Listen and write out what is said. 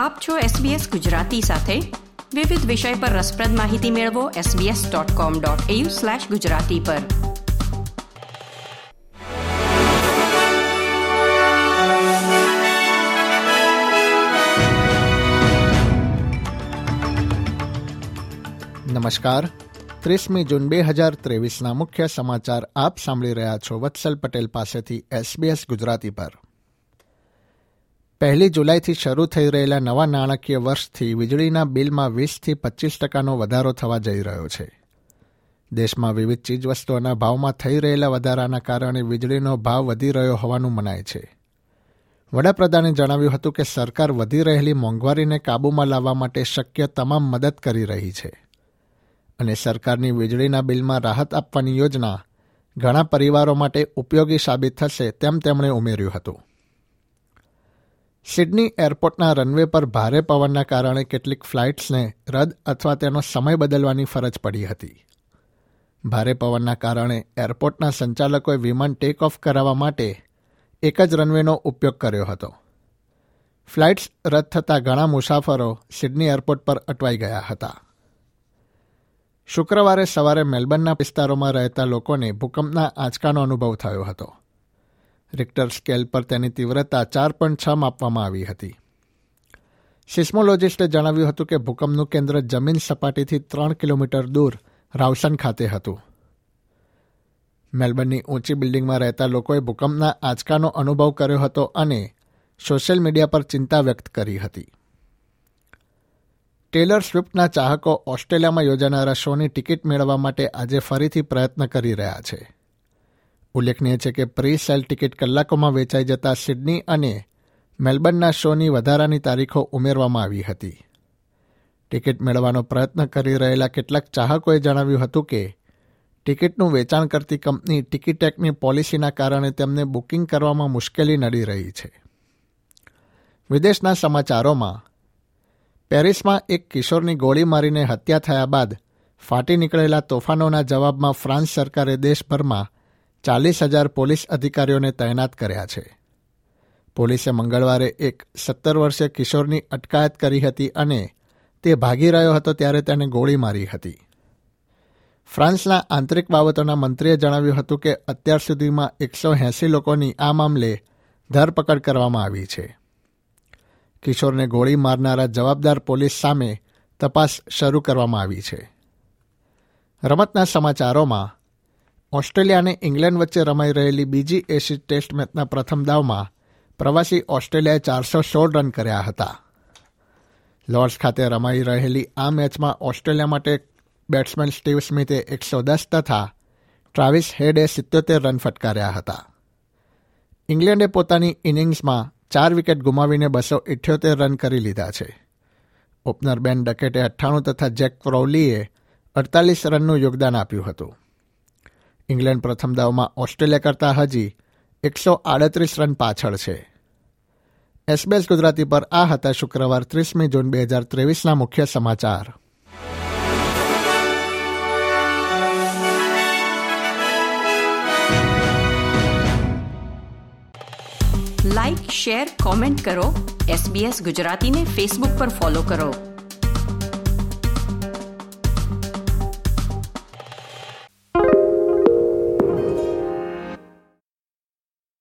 આપ છો SBS ગુજરાતી સાથે. વિવિધ વિષય પર રસપ્રદ માહિતી મેળવો sbs.com.au/gujarati પર. નમસ્કાર. ત્રીસમી જૂન બે હજાર ત્રેવીસના મુખ્ય સમાચાર આપ સાંભળી રહ્યા છો વત્સલ પટેલ પાસેથી એસબીએસ ગુજરાતી પર. પહેલી જુલાઈથી શરૂ થઈ રહેલા નવા નાણાકીય વર્ષથી વીજળીના બિલમાં વીસથી પચીસ ટકાનો વધારો થવા જઈ રહ્યો છે. દેશમાં વિવિધ ચીજવસ્તુઓના ભાવમાં થઈ રહેલા વધારાના કારણે વીજળીનો ભાવ વધી રહ્યો હોવાનું મનાય છે. વડાપ્રધાને જણાવ્યું હતું કે સરકાર વધી રહેલી મોંઘવારીને કાબૂમાં લાવવા માટે શક્ય તમામ મદદ કરી રહી છે. અને સરકારની વીજળીના બિલમાં રાહત આપવાની યોજના ઘણા પરિવારો માટે ઉપયોગી સાબિત થશે તેમ તેમણે ઉમેર્યું હતું. સિડની એરપોર્ટના રનવે પર ભારે પવનના કારણે કેટલીક ફ્લાઇટ્સને રદ અથવા તેનો સમય બદલવાની ફરજ પડી હતી. ભારે પવનના કારણે એરપોર્ટના સંચાલકોએ વિમાન ટેક ઓફ કરાવવા માટે એક જ રનવેનો ઉપયોગ કર્યો હતો. ફ્લાઇટ્સ રદ થતાં ઘણા મુસાફરો સિડની એરપોર્ટ પર અટવાઈ ગયા હતા. શુક્રવારે સવારે મેલબર્નના વિસ્તારોમાં રહેતા લોકોને ભૂકંપના આંચકાનો અનુભવ થયો હતો. રિક્ટર સ્કેલ પર તેની તીવ્રતા ચાર પોઈન્ટ છ માપવામાં આવી હતી. સિસ્મોલોજીસ્ટે જણાવ્યું હતું કે ભૂકંપનું કેન્દ્ર જમીન સપાટીથી ત્રણ કિલોમીટર દૂર રાવસન ખાતે હતું. મેલબર્નની ઊંચી બિલ્ડિંગમાં રહેતા લોકોએ ભૂકંપના આંચકાનો અનુભવ કર્યો હતો અને સોશિયલ મીડિયા પર ચિંતા વ્યક્ત કરી હતી. ટેલર સ્વિફ્ટના ચાહકો ઓસ્ટ્રેલિયામાં યોજાનારા શોની ટિકિટ મેળવવા માટે આજે ફરીથી પ્રયત્ન કરી રહ્યા છે. ઉલ્લેખનીય છે કે પ્રી સેલ ટિકિટ કલાકોમાં વેચાઈ જતા સિડની અને મેલબર્નના શોની વધારાની તારીખો ઉમેરવામાં આવી હતી. ટિકિટ મેળવવાનો પ્રયત્ન કરી રહેલા કેટલાક ચાહકોએ જણાવ્યું હતું કે, ટિકિટનું વેચાણ કરતી કંપની ટિકિટેકની પોલિસીના કારણે તેમને બુકિંગ કરવામાં મુશ્કેલી નડી રહી છે. વિદેશના સમાચારોમાં, પેરિસમાં એક કિશોરની ગોળી મારીને હત્યા થયા બાદ ફાટી નીકળેલા તોફાનોના જવાબમાં ફ્રાન્સ સરકારે દેશભરમાં ચાલીસ હજાર પોલીસ અધિકારીઓને તૈનાત કર્યા છે. પોલીસે મંગળવારે એક સત્તર વર્ષીય કિશોરની અટકાયત કરી હતી અને તે ભાગી રહ્યો હતો ત્યારે તેને ગોળી મારી હતી. ફ્રાન્સના આંતરિક બાબતોના મંત્રીએ જણાવ્યું હતું કે અત્યાર સુધીમાં એકસો એંસી લોકોની આ મામલે ધરપકડ કરવામાં આવી છે. કિશોરને ગોળી મારનારા જવાબદાર પોલીસ સામે તપાસ શરૂ કરવામાં આવી છે. રમતના સમાચારોમાં ઓસ્ટ્રેલિયા અને ઇંગ્લેન્ડ વચ્ચે રમાઈ રહેલી બીજી એશિયા ટેસ્ટ મેચના પ્રથમ દાવમાં પ્રવાસી ઓસ્ટ્રેલિયાએ ચારસો સોળ રન કર્યા હતા. લોર્ડ્સ ખાતે રમાઈ રહેલી આ મેચમાં ઓસ્ટ્રેલિયા માટે બેટ્સમેન સ્ટીવ સ્મિથે એકસો દસ તથા ટ્રાવિસ હેડે સિત્યોતેર રન ફટકાર્યા હતા. ઇંગ્લેન્ડે પોતાની ઇનિંગ્સમાં ચાર વિકેટ ગુમાવીને બસો ઇઠ્યોતેર રન કરી લીધા છે. ઓપનર બેન ડકેટે અઠ્ઠાણું તથા જેક ક્રોલીએ અડતાલીસ રનનું યોગદાન આપ્યું હતું. ઇંગ્લેન્ડ પ્રથમ દાવમાં ઓસ્ટ્રેલિયા કરતાં હજી એકસો આડત્રીસ રન પાછળ છે. એસબીએસ ગુજરાતી પર આ હતા શુક્રવાર ત્રીસમી જૂન બે હજાર ત્રેવીસના મુખ્ય સમાચાર. લાઇક શેર કોમેન્ટ કરો. એસબીએસ ગુજરાતીને ફેસબુક પર ફોલો કરો.